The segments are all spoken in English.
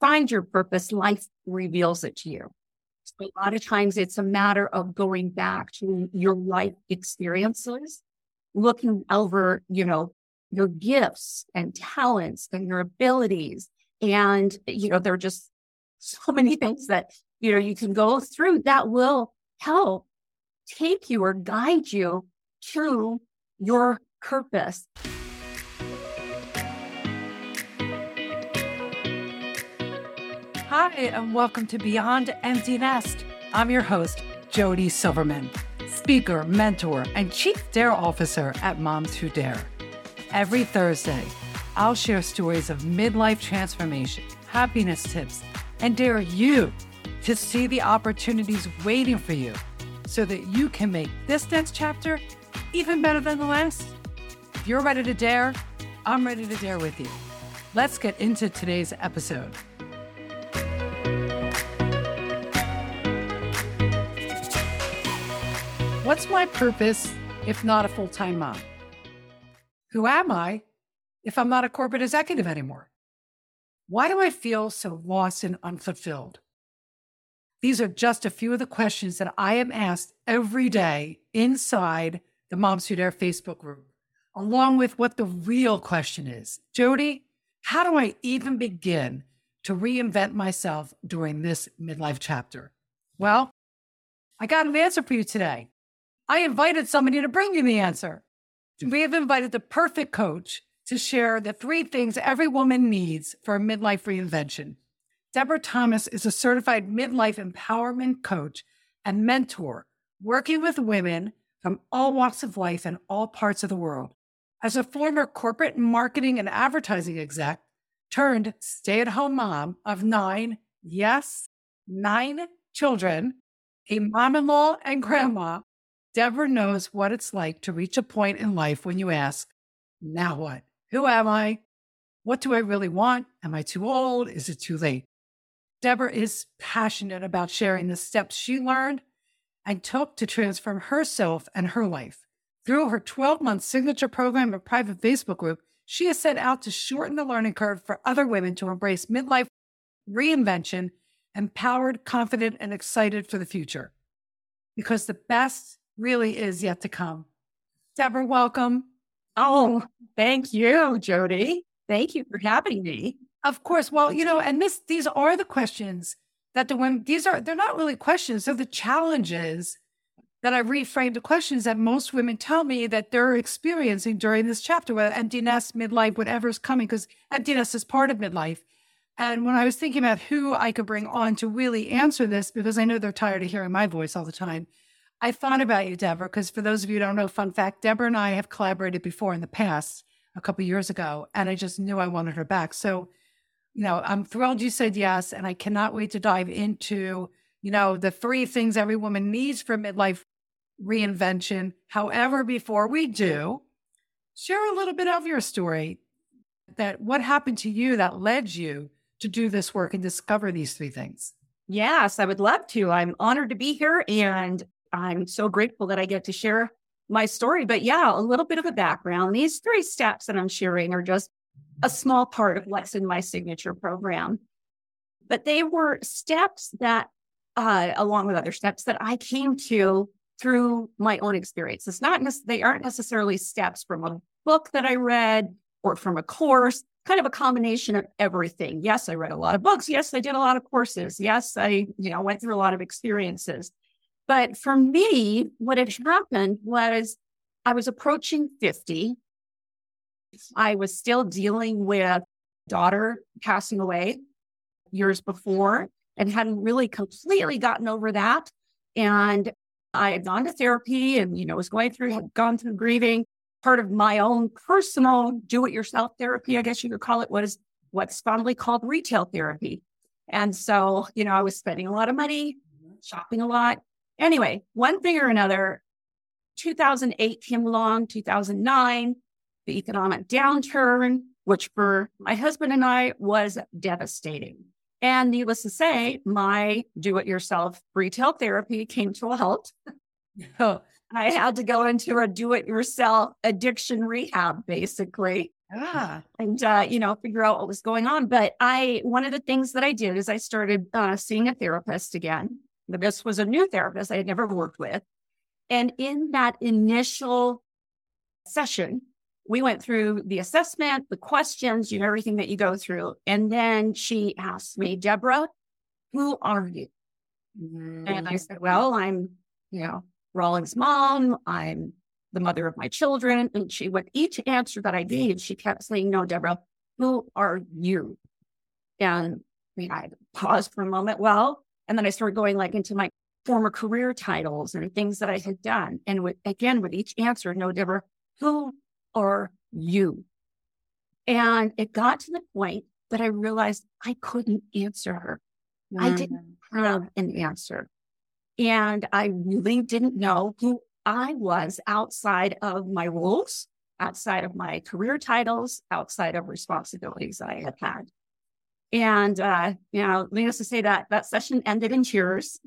find your purpose, life reveals it to you. So a lot of times it's a matter of going back to your life experiences, looking over, you know, your gifts and talents and your abilities. And, you know, there are just so many things that, you know, you can go through that will help take you or guide you to your purpose. Hi, and welcome to Beyond Empty Nest. I'm your host, Jody Silverman, speaker, mentor, and Chief Dare Officer at Moms Who Dare. Every Thursday, I'll share stories of midlife transformation, happiness tips, and dare you to see the opportunities waiting for you so that you can make this next chapter even better than the last. If you're ready to dare, I'm ready to dare with you. Let's get into today's episode. What's my purpose if not a full time mom? Who am I if I'm not a corporate executive anymore? Why do I feel so lost and unfulfilled? These are just a few of the questions that I am asked every day inside the Moms Who Dare Facebook group, along with what the real question is. Jody, how do I even begin to reinvent myself during this midlife chapter? Well, I got an answer for you today. I invited somebody to bring me the answer. We have invited the perfect coach to share the three things every woman needs for a midlife reinvention. Deborah Thomas is a certified midlife empowerment coach and mentor, working with women from all walks of life and all parts of the world. As a former corporate marketing and advertising exec turned stay at home mom of nine, yes, nine children, a mom in law and grandma, Deborah knows what it's like to reach a point in life when you ask, now what? Who am I? What do I really want? Am I too old? Is it too late? Deborah is passionate about sharing the steps she learned and took to transform herself and her life. Through her 12 month signature program and private Facebook group, she has set out to shorten the learning curve for other women to embrace midlife reinvention, empowered, confident, and excited for the future. Because the best really is yet to come. Deborah, welcome. Oh, oh, thank you, Jody. Thank you for having me. Of course. Well, you know, and this these are the questions that the women these are they're not really questions. They're the challenges that I reframed the questions that most women tell me that they're experiencing during this chapter, whether empty nest, midlife, whatever's coming, because empty nest is part of midlife. And when I was thinking about who I could bring on to really answer this, because I know they're tired of hearing my voice all the time, I thought about you, Deborah, because for those of you who don't know, fun fact, Deborah and I have collaborated before in the past, a couple years ago, and I just knew I wanted her back. So, you know, I'm thrilled you said yes, and I cannot wait to dive into, you know, the three things every woman needs for midlife reinvention. However, before we do, share a little bit of your story that what happened to you that led you to do this work and discover these three things. Yes, I would love to. I'm honored to be here and I'm so grateful that I get to share my story. But yeah, a little bit of a background. These three steps that I'm sharing are just a small part of what's in my signature program. But they were steps that, uh, along with other steps that I came to through my own experience. It's not, they aren't necessarily steps from a book that I read or from a course, kind of a combination of everything. Yes, I read a lot of books. Yes, I did a lot of courses. Yes, I, you know, went through a lot of experiences. But for me, what had happened was I was approaching 50. I was still dealing with daughter passing away years before and hadn't really completely gotten over that. And I had gone to therapy and, you know, was going through, had gone through grieving. Part of my own personal do it yourself therapy, I guess you could call it, was what's fondly called retail therapy. And so, you know, I was spending a lot of money, shopping a lot, Anyway, one thing or another, 2008 came along, 2009, the economic downturn, which for my husband and I was devastating. And needless to say, my do it yourself retail therapy came to a halt. I had to go into a do it yourself addiction rehab, basically. Ah. And, uh, you know, figure out what was going on. But I, one of the things that I did is I started uh, seeing a therapist again. This was a new therapist I had never worked with. And in that initial session, we went through the assessment, the questions, you know, everything that you go through. And then she asked me, Deborah, who are you? Mm-hmm. And I said, well, I'm, you know, Rolling's mom. I'm the mother of my children. And she, with each answer that I gave, she kept saying, no, Deborah, who are you? And I paused for a moment. Well, and then I started going like into my former career titles and things that I had done. And with, again, with each answer, no, Deborah, who are you? And it got to the point that I realized I couldn't answer her. Mm. I didn't mm. have an answer. And I really didn't know who I was outside of my roles, outside of my career titles, outside of responsibilities I had had. And, uh, you know, needless to say that that session ended in tears.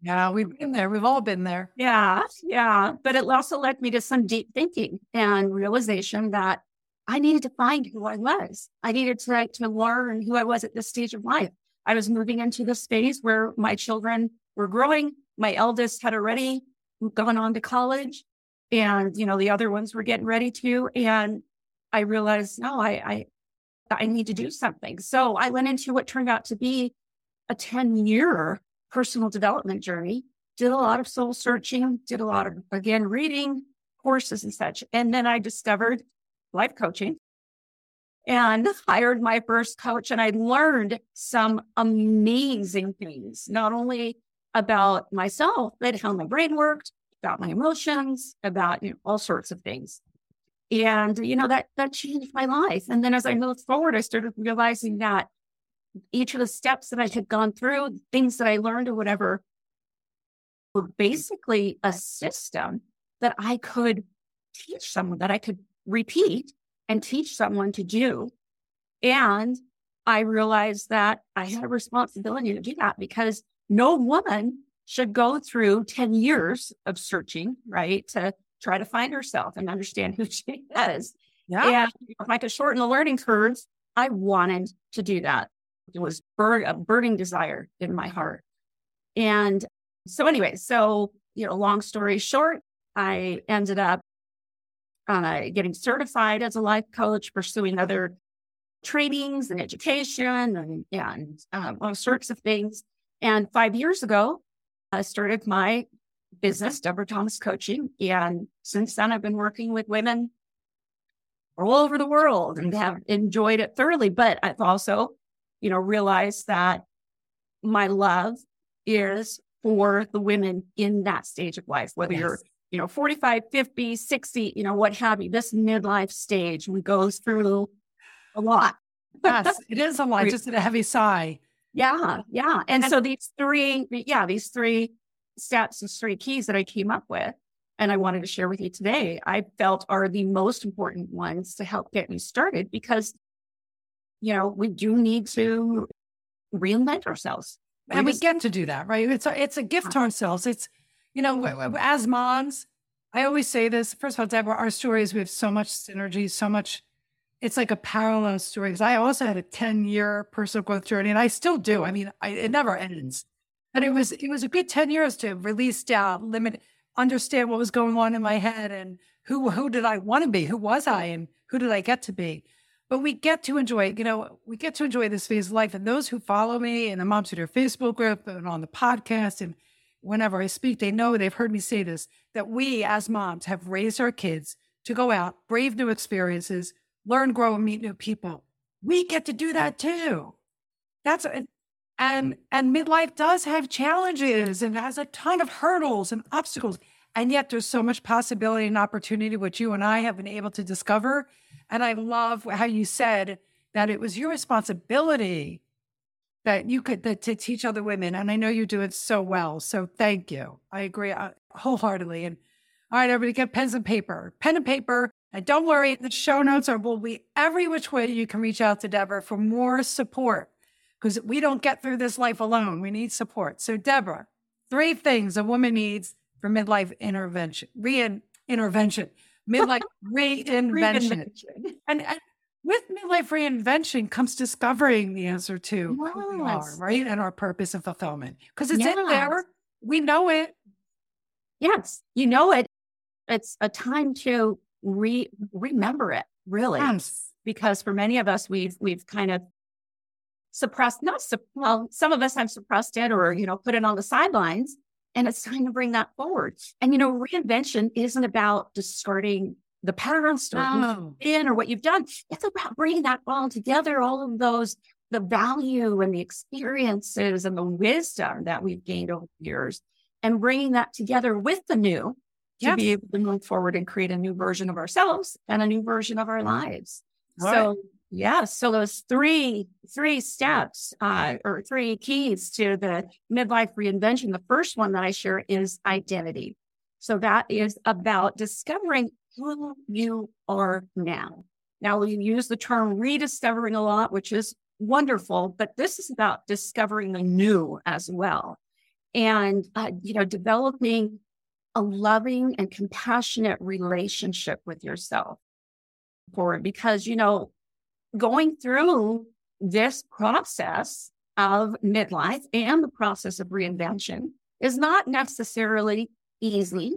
Yeah, we've been there. We've all been there. Yeah, yeah. But it also led me to some deep thinking and realization that I needed to find who I was. I needed to, to learn who I was at this stage of life. I was moving into this phase where my children were growing. My eldest had already gone on to college and, you know, the other ones were getting ready to. And I realized, no, I, I, I need to do something. So I went into what turned out to be a 10 year personal development journey, did a lot of soul searching, did a lot of, again, reading courses and such. And then I discovered life coaching and hired my first coach. And I learned some amazing things, not only about myself, but how my brain worked, about my emotions, about you know, all sorts of things. And, you know, that, that changed my life. And then as I moved forward, I started realizing that each of the steps that I had gone through, things that I learned or whatever, were basically a system that I could teach someone, that I could repeat and teach someone to do. And I realized that I had a responsibility to do that because no woman should go through 10 years of searching, right? To try to find herself and understand who she is. Yeah. And if I could shorten the learning curves, I wanted to do that. It was burn, a burning desire in my heart. And so, anyway, so, you know, long story short, I ended up uh, getting certified as a life coach, pursuing other trainings and education and, and um, all sorts of things. And five years ago, I started my business, Deborah Thomas Coaching. And since then, I've been working with women all over the world and have enjoyed it thoroughly. But I've also, you know, realized that my love is for the women in that stage of life, whether yes. you're, you know, 45, 50, 60, you know, what have you, this midlife stage, we go through a lot. yes, it is a lot, just a heavy sigh. Yeah, yeah. And, and so these three, yeah, these three steps, these three keys that I came up with and I wanted to share with you today, I felt are the most important ones to help get me started because, you know, we do need to reinvent ourselves. We and just, we get to do that, right? It's a, it's a gift to ourselves. It's, you know, as moms, I always say this. First of all, Deborah, our stories, we have so much synergy, so much it's like a parallel story because I also had a 10 year personal growth journey and I still do. I mean, I, it never ends. And it was, it was a good 10 years to release doubt, limit, understand what was going on in my head and who, who did I want to be? Who was I? And who did I get to be? But we get to enjoy, you know, we get to enjoy this phase of life. And those who follow me in the Moms Facebook group and on the podcast and whenever I speak, they know they've heard me say this, that we as moms have raised our kids to go out, brave new experiences, learn, grow, and meet new people. We get to do that too. That's and and midlife does have challenges and has a ton of hurdles and obstacles. And yet there's so much possibility and opportunity, which you and I have been able to discover. And I love how you said that it was your responsibility that you could that, to teach other women. And I know you do it so well. So thank you. I agree uh, wholeheartedly. And all right, everybody get pens and paper, pen and paper. And don't worry, the show notes are will be every which way you can reach out to Deborah for more support because we don't get through this life alone. We need support. So, Deborah, three things a woman needs for midlife intervention, re intervention. midlife reinvention. and, and with midlife reinvention comes discovering the answer to yes. who we are, right? And our purpose and fulfillment. Because it's yes. in there. We know it. Yes, you know it. It's a time to re remember it, really. Yes. Because for many of us, we've we've kind of suppressed, not well, some of us have suppressed it or, you know, put it on the sidelines. And it's time to bring that forward. And, you know, reinvention isn't about discarding the past or oh. in or what you've done. It's about bringing that all together, all of those, the value and the experiences and the wisdom that we've gained over the years and bringing that together with the new to yes. be able to move forward and create a new version of ourselves and a new version of our lives. All so right. Yeah, so those three three steps uh, or three keys to the midlife reinvention. The first one that I share is identity. So that is about discovering who you are now. Now we use the term rediscovering a lot, which is wonderful, but this is about discovering the new as well. And, uh, you know, developing a loving and compassionate relationship with yourself forward because, you know, going through this process of midlife and the process of reinvention is not necessarily easy.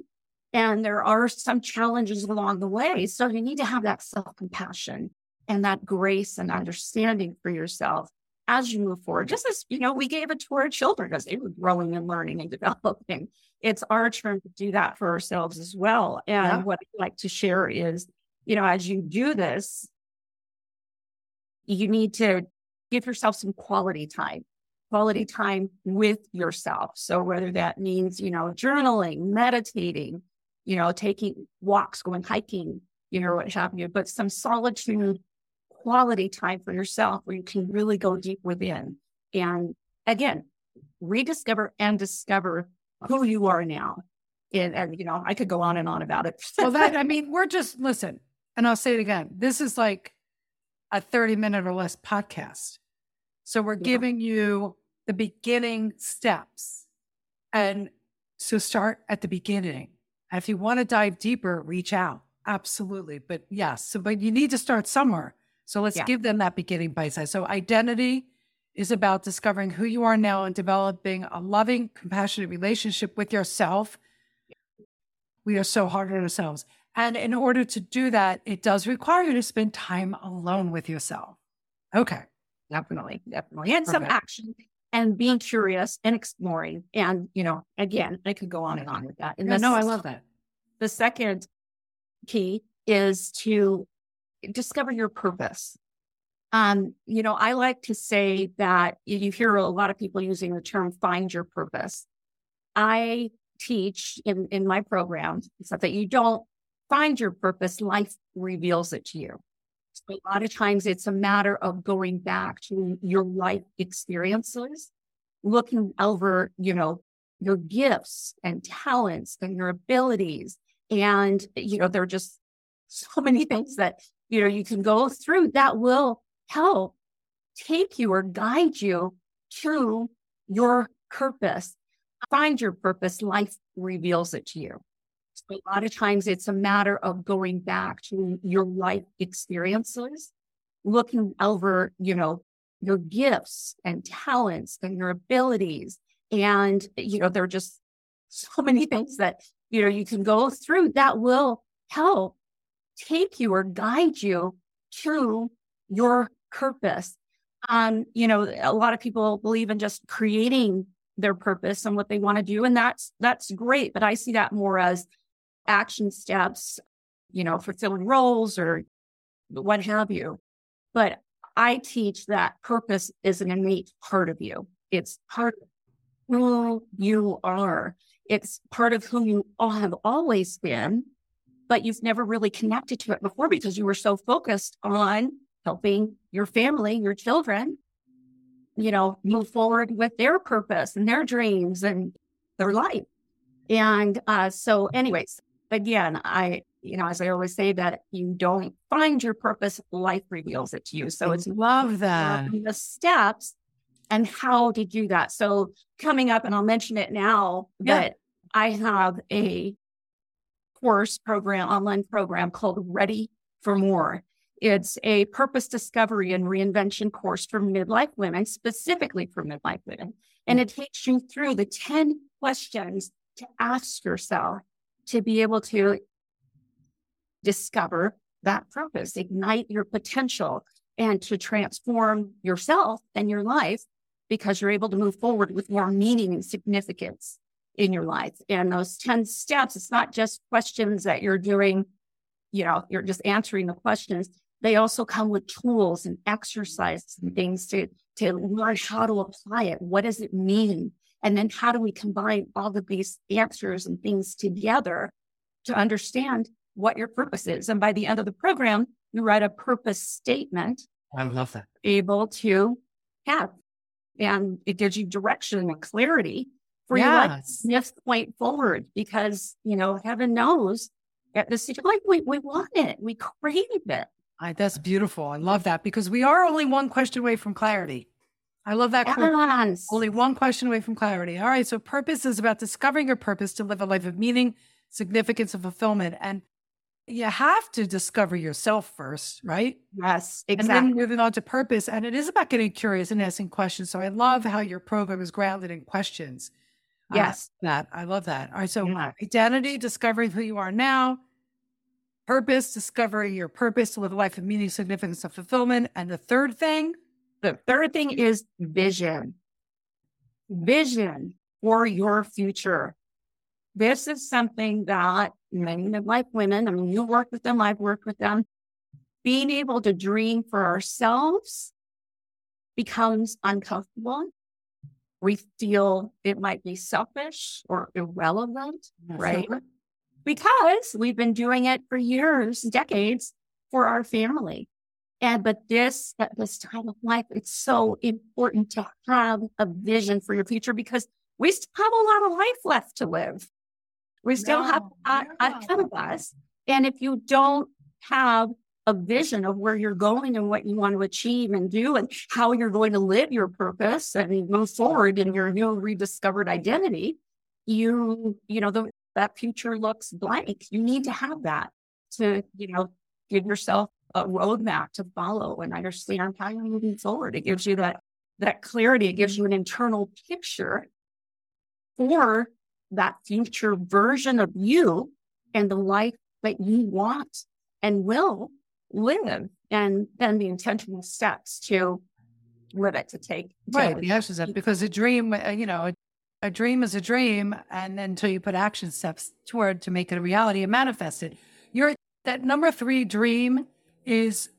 And there are some challenges along the way. So you need to have that self compassion and that grace and understanding for yourself as you move forward. Just as, you know, we gave it to our children as they were growing and learning and developing. It's our turn to do that for ourselves as well. And yeah. what I'd like to share is, you know, as you do this, you need to give yourself some quality time, quality time with yourself. So whether that means, you know, journaling, meditating, you know, taking walks, going hiking, you know, what have you, but some solitude, quality time for yourself where you can really go deep within. And again, rediscover and discover who you are now. And, and you know, I could go on and on about it. well, that, I mean, we're just, listen, and I'll say it again. This is like a 30 minute or less podcast. So we're yeah. giving you the beginning steps. And so start at the beginning if you want to dive deeper, reach out. Absolutely. But yes, so, but you need to start somewhere. So let's yeah. give them that beginning bite size. So identity is about discovering who you are now and developing a loving, compassionate relationship with yourself. We are so hard on ourselves. And in order to do that, it does require you to spend time alone with yourself. Okay. Definitely. Definitely. And some action and being curious and exploring. And, you know, again, I could go on and on with that. And yeah, no, I love that. The second key is to discover your purpose. Um, you know, I like to say that you hear a lot of people using the term find your purpose. I teach in, in my program so that you don't find your purpose, life reveals it to you. So a lot of times it's a matter of going back to your life experiences, looking over, you know, your gifts and talents and your abilities. And, you know, there are just so many things that, you know, you can go through that will help take you or guide you to your purpose. Find your purpose. Life reveals it to you a lot of times it's a matter of going back to your life experiences, looking over, you know, your gifts and talents and your abilities. And, you know, there are just so many things that, you know, you can go through that will help take you or guide you to your purpose. Um, you know, a lot of people believe in just creating their purpose and what they want to do. And that's, that's great. But I see that more as action steps, you know, fulfilling roles or what have you. But I teach that purpose is an innate part of you. It's part of who you are. It's part of who you all have always been, but you've never really connected to it before because you were so focused on helping your family, your children, you know, move forward with their purpose and their dreams and their life. And uh, so, anyways, again, I, you know, as I always say, that you don't find your purpose, life reveals it to you. So it's love that the steps and how to do that. So coming up, and I'll mention it now, yeah. that I have a course program, online program called Ready for More. It's a purpose discovery and reinvention course for midlife women, specifically for midlife women. And mm. it takes you through the 10 questions to ask yourself to be able to discover that purpose, ignite your potential, and to transform yourself and your life because you're able to move forward with more meaning and significance in your life. And those 10 steps, it's not just questions that you're doing, you know, you're just answering the questions. They also come with tools and exercises and things to, to learn how to apply it. What does it mean? And then how do we combine all of these answers and things together to understand what your purpose is? And by the end of the program, you write a purpose statement. I love that. Able to have. And it gives you direction and clarity for yes. your next point forward because, you know, heaven knows at this point we, we want it. We crave it. I, that's beautiful. I love that because we are only one question away from clarity. I love that. Yes. Only one question away from clarity. All right. So purpose is about discovering your purpose to live a life of meaning, significance, and fulfillment. And you have to discover yourself first, right? Yes, exactly. And then moving on to purpose. And it is about getting curious and asking questions. So I love how your program is grounded in questions. Yes. That I love that. All right. So yeah. identity, discovering who you are now, purpose, discovering your purpose to live a life of meaning, significance, and fulfillment. And the third thing, the third thing is vision. Vision for your future. This is something that many midlife women, I mean, you work with them, I've worked with them. Being able to dream for ourselves becomes uncomfortable. We feel it might be selfish or irrelevant, right? Because we've been doing it for years, decades for our family. And but this at this time of life, it's so important to have a vision for your future because we still have a lot of life left to live. We still no, have a, ahead of us. And if you don't have a vision of where you're going and what you want to achieve and do and how you're going to live your purpose and move forward in your new rediscovered identity, you, you know, the, that future looks blank. You need to have that to, you know, give yourself a roadmap to follow and understand how you're moving forward. It gives you that that clarity. It gives you an internal picture for that future version of you and the life that you want and will live. And then the intentional steps to live it to take. Right. Yes, because a dream, uh, you know, a, a dream is a dream. And then until you put action steps toward to make it a reality and manifest it. You're that number three dream is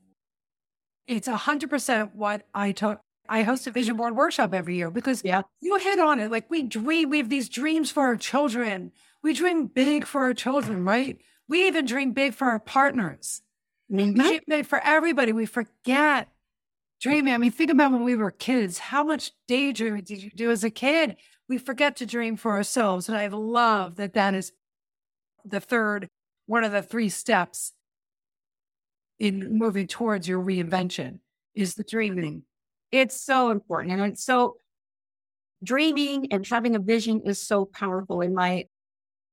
it's a hundred percent what I talk. I host a vision board workshop every year because yeah. you hit on it. Like we dream, we have these dreams for our children. We dream big for our children, right? We even dream big for our partners. Mm-hmm. We dream big for everybody. We forget dreaming. I mean, think about when we were kids. How much daydreaming did you do as a kid? We forget to dream for ourselves. And I love that that is the third, one of the three steps in moving towards your reinvention is the dreaming. It's so important. And so dreaming and having a vision is so powerful. In my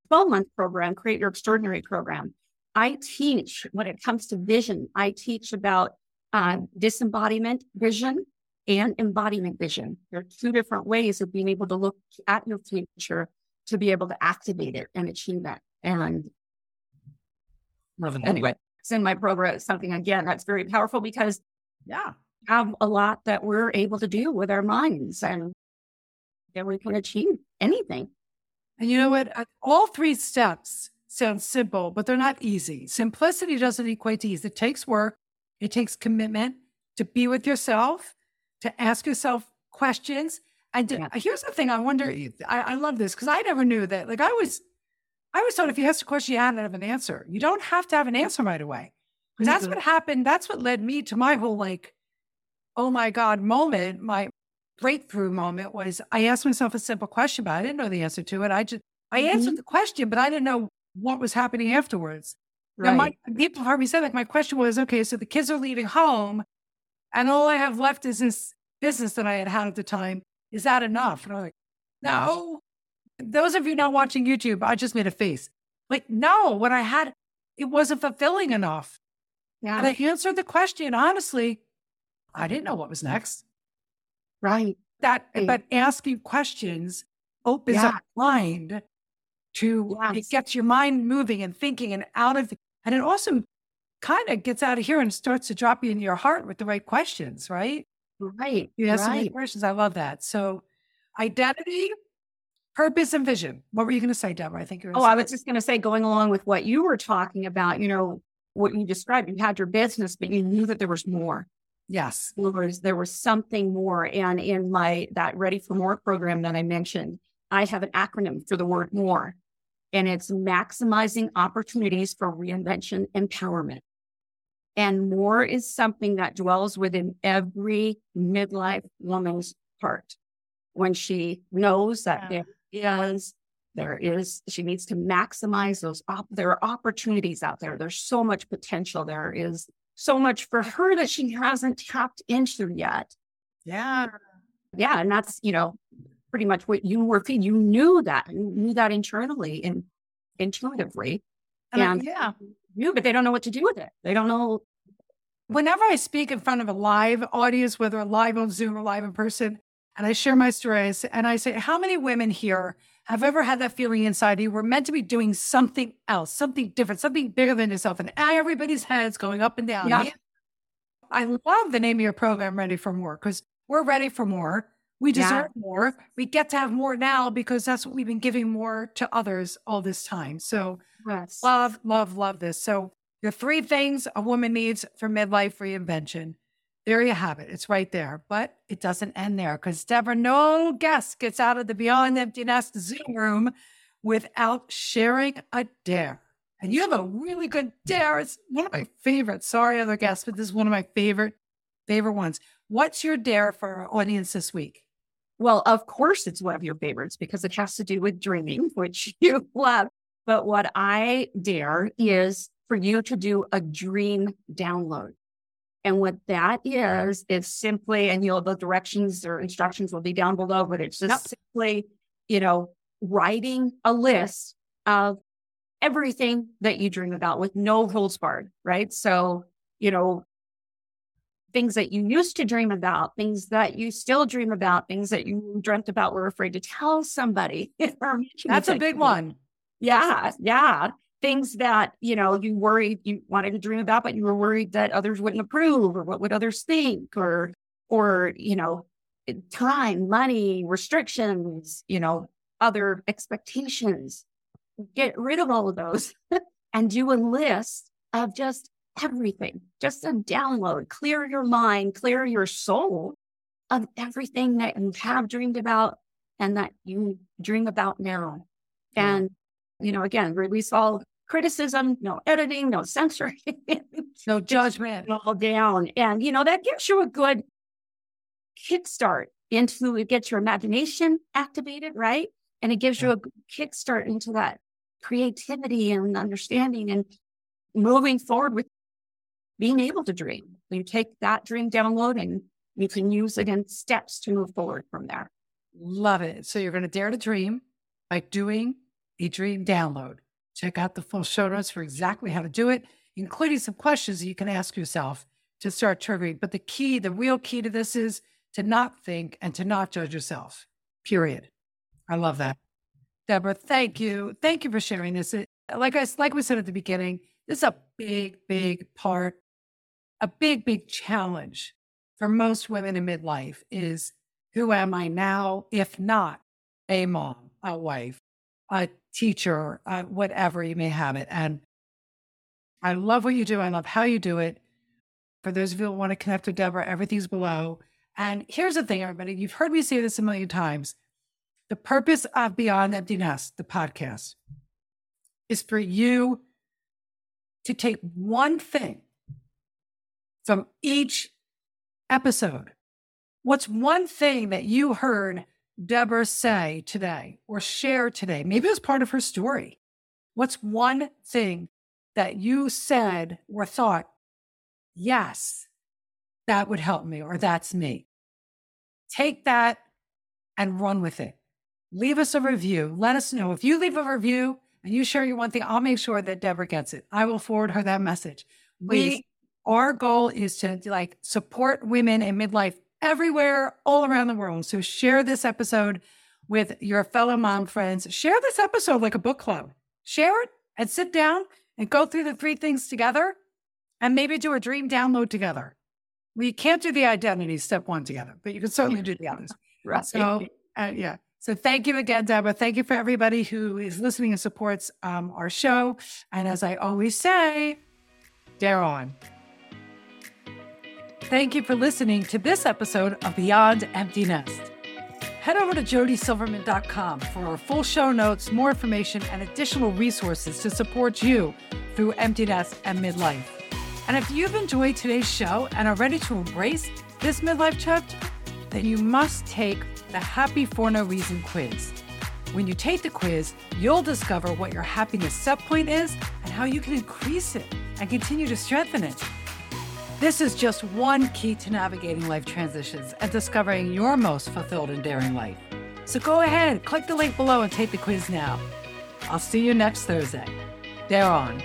12 month program, Create Your Extraordinary program, I teach when it comes to vision, I teach about uh, disembodiment vision and embodiment vision. There are two different ways of being able to look at your future to be able to activate it and achieve that. And anyway, in my program something again that's very powerful because yeah, have a lot that we're able to do with our minds and that we can achieve anything. And you know what? All three steps sound simple, but they're not easy. Simplicity doesn't equate to ease. It takes work, it takes commitment to be with yourself, to ask yourself questions. And to, yeah. here's the thing I wonder, I, I love this because I never knew that. Like I was I always thought if you ask a question, you had to have an answer. You don't have to have an answer right away. Because that's what happened. That's what led me to my whole like, oh my God moment. My breakthrough moment was I asked myself a simple question, but I didn't know the answer to it. I just, I mm-hmm. answered the question, but I didn't know what was happening afterwards. Right. Now, my, people heard me say, like, my question was, okay, so the kids are leaving home and all I have left is this business that I had had at the time. Is that enough? And I'm like, no, those of you not watching YouTube, I just made a face. Like, no, what I had, it wasn't fulfilling enough. Yeah. And I answered the question honestly. I didn't know what was next. Right. That, Right. but asking questions opens Yeah. up mind to it gets your mind moving and thinking and out of, and it also kind of gets out of here and starts to drop you in your heart with the right questions, right? Right. You ask right. questions. I love that. So, identity, purpose, and vision. What were you going to say, Deborah? I think you're. Oh, I was just going to say, going along with what you were talking about, you know, what you described, you had your business, but you knew that there was more. yes. There was, there was something more. And in my, that Ready for More program that I mentioned, I have an acronym for the word more, and it's maximizing opportunities for reinvention empowerment. And more is something that dwells within every midlife woman's heart when she knows that Yeah. Is there is she needs to maximize those op- there are opportunities out there. There's so much potential. There is so much for her that she hasn't tapped into yet. Yeah. yeah and that's you know pretty much what you were feeding you knew that you knew that internally and intuitively. And I- And- yeah. knew but they don't know what to do with it. They don't know Whenever I speak in front of a live audience, whether live on Zoom or live in person, and I share my stories, and I say, How many women here have ever had that feeling inside you were meant to be doing something else, something different, something bigger than yourself? And everybody's heads going up and down. Yeah. I love the name of your program, Ready for More, because we're ready for more. We Yeah. deserve more. We get to have more now because that's what we've been giving more to others all this time. So, yes Love, love, love this. So, the three things a woman needs for midlife reinvention. There you have it. It's right there. But it doesn't end there because Deborah, no guest gets out of the Beyond Empty Nest Zoom room without sharing a dare. And you have a really good dare. It's one of my favorites. Sorry, other guests, but this is one of my favorite, favorite ones. What's your dare for our audience this week? Well, of course, it's one of your favorites because it has to do with dreaming, which you love. But what I dare is for you to do a dream download. And what that is, is simply, and you'll, the directions or instructions will be down below, but it's just Yep. simply, you know, writing a list of everything that you dream about with no holds barred, right? So, you know, things that you used to dream about, things that you still dream about, things that you dreamt about were afraid to tell somebody. That's a big one. Yeah, yeah. Things that, you know, you worried you wanted to dream about, but you were worried that others wouldn't approve or what would others think or or, you know, time, money, restrictions, you know, other expectations. Get rid of all of those and do a list of just everything, just a download, clear your mind, clear your soul of everything that you have dreamed about and that you dream about now. And, you know, again, release all criticism, no editing, no censoring, No judgment. all down. And, you know, that gives you a good kickstart into it gets your imagination activated, right? And it gives you a kickstart into that creativity and understanding and moving forward with being able to dream. You take that dream download and you can use it in steps to move forward from there. Love it. So you're going to dare to dream by doing a dream download. Check out the full show notes for exactly how to do it, including some questions that you can ask yourself to start triggering. But the key, the real key to this is to not think and to not judge yourself, period. I love that. Deborah, thank you. Thank you for sharing this. Like I, like we said at the beginning, this is a big, big part, a big, big challenge for most women in midlife is who am I now, if not a mom, a wife, a teacher, uh, whatever you may have it. And I love what you do. I love how you do it. For those of you who want to connect with Deborah, everything's below. And here's the thing, everybody. You've heard me say this a million times. The purpose of Beyond Empty Nest, the podcast, is for you to take one thing from each episode. What's one thing that you heard Deborah say today or share today? Maybe it was part of her story. What's one thing that you said or thought, yes, that would help me or that's me? Take that and run with it. Leave us a review. Let us know. If you leave a review and you share your one thing, I'll make sure that Deborah gets it. I will forward her that message. Please. We, our goal is to like support women in midlife everywhere, all around the world. So share this episode with your fellow mom friends. Share this episode like a book club. Share it and sit down and go through the three things together and maybe do a dream download together. We can't do the identity step one together, but you can certainly do the others. Right. So, uh, yeah. So thank you again, Deborah. Thank you for everybody who is listening and supports um, our show. And as I always say, dare on. Thank you for listening to this episode of Beyond Empty Nest. Head over to jodysilverman.com for our full show notes, more information, and additional resources to support you through empty nest and midlife. And if you've enjoyed today's show and are ready to embrace this midlife chapter, then you must take the Happy for No Reason quiz. When you take the quiz, you'll discover what your happiness set point is and how you can increase it and continue to strengthen it. This is just one key to navigating life transitions and discovering your most fulfilled and daring life. So go ahead, click the link below and take the quiz now. I'll see you next Thursday. Dare on.